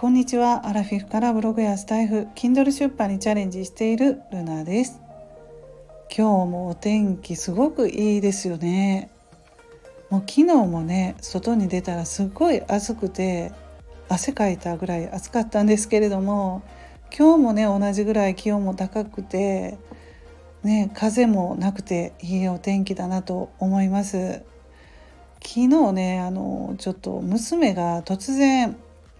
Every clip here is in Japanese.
こんにちは。アラフィフからブログやスタイフ Kindle 出版にチャレンジしているルナです。今日もお天気すごくいいですよね。もう昨日もね外に出たらすごい暑くて汗かいたぐらい暑かったんですけれども今日もね同じぐらい気温も高くてね風もなくていいお天気だなと思います。昨日ねあのちょっと娘が突然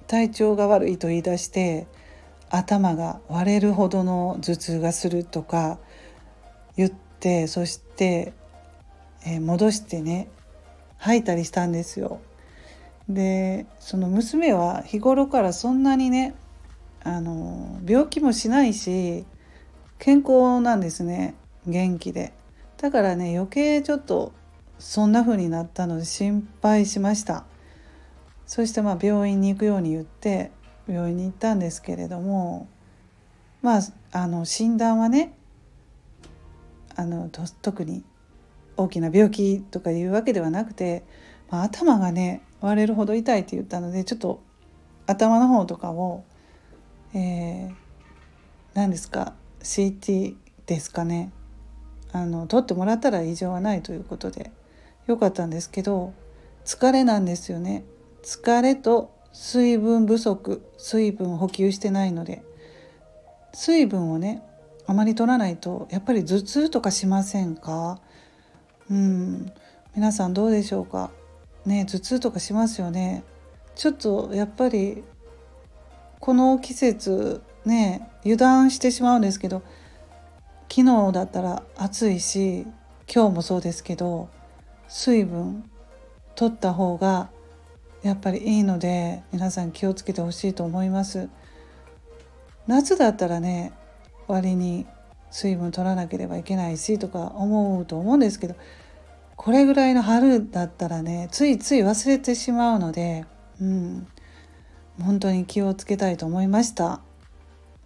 体調が悪いと言い出して頭が割れるほどの頭痛がするとか言ってそして、えー、戻してね吐いたりしたんですよ。でその娘は日頃からそんなにねあの病気もしないし健康なんですね元気でだからね余計ちょっとそんな風になったので心配しましたそしてまあ病院に行くように言って病院に行ったんですけれどもまああの診断はねあの特に大きな病気とかいうわけではなくて、まあ、頭がね割れるほど痛いって言ったのでちょっと頭の方とかを、えー、何ですか CT ですかね。あの取ってもらったら異常はないということでよかったんですけど疲れなんですよね。疲れと水分不足水分補給してないので水分をねあまり取らないとやっぱり頭痛とかしませんか？うん。皆さんどうでしょうか？ね頭痛とかしますよね。ちょっとやっぱりこの季節ね油断してしまうんですけど昨日だったら暑いし今日もそうですけど水分取った方がやっぱりいいので皆さん気をつけてほしいと思います。夏だったらね割に水分取らなければいけないしとか思うと思うんですけどこれぐらいの春だったらねついつい忘れてしまうので、うん、本当に気をつけたいと思いました。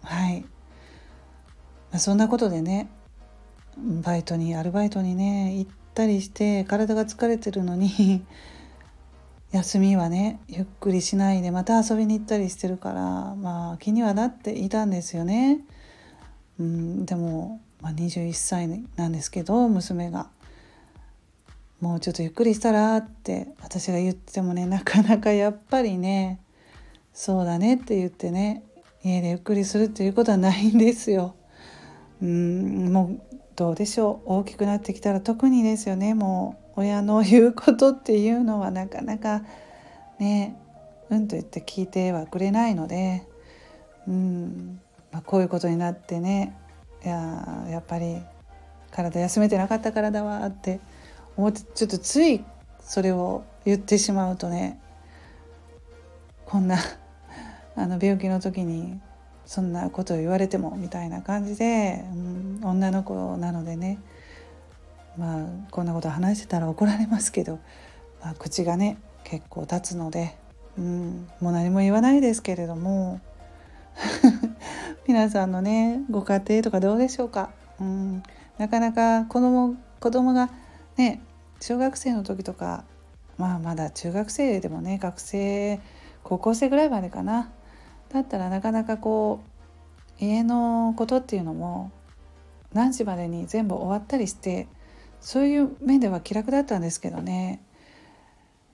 はい、まあ、そんなことでねバイトにアルバイトにね行ったりして体が疲れてるのに休みはねゆっくりしないでまた遊びに行ったりしてるからまあ気にはなっていたんですよね。うん、でも、まあ、21歳なんですけど娘が「もうちょっとゆっくりしたら」って私が言ってもねなかなかやっぱりね「そうだね」って言ってね家でゆっくりするっていうことはないんですよ。うんもどうでしょう？大きくなってきたら特にですよね。もう親の言うことっていうのはなかなかねうんと言って聞いてはくれないので、うん。まあ、こういうことになってね。いややっぱり体休めてなかったからだわって思ってちょっとついそれを言ってしまうとねこんなあの病気の時にそんなことを言われてもみたいな感じで、うん、女の子なのでね。まあこんなこと話してたら怒られますけど、まあ、口がね結構立つので、うん、もう何も言わないですけれども。皆さんのねご家庭とかどうでしょうか、うん、なかなか子供子供がね小学生の時とかまあまだ中学生でもね学生高校生ぐらいまでかな。だったらなかなかこう家のことっていうのも何時までに全部終わったりしてそういう面では気楽だったんですけどね。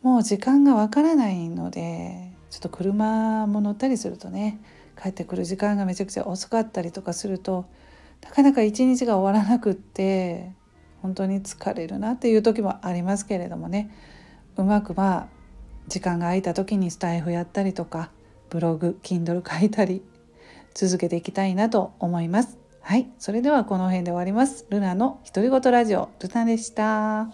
もう時間がわからないのでちょっと車も乗ったりするとね帰ってくる時間がめちゃくちゃ遅かったりとかするとなかなか一日が終わらなくって本当に疲れるなっていう時もありますけれどもね。うまくまあ時間が空いた時にスタイフやったりとかブログ Kindle 書いたり続けていきたいなと思います。はい、それではこの辺で終わります。ルナの独り言ラジオルナでした。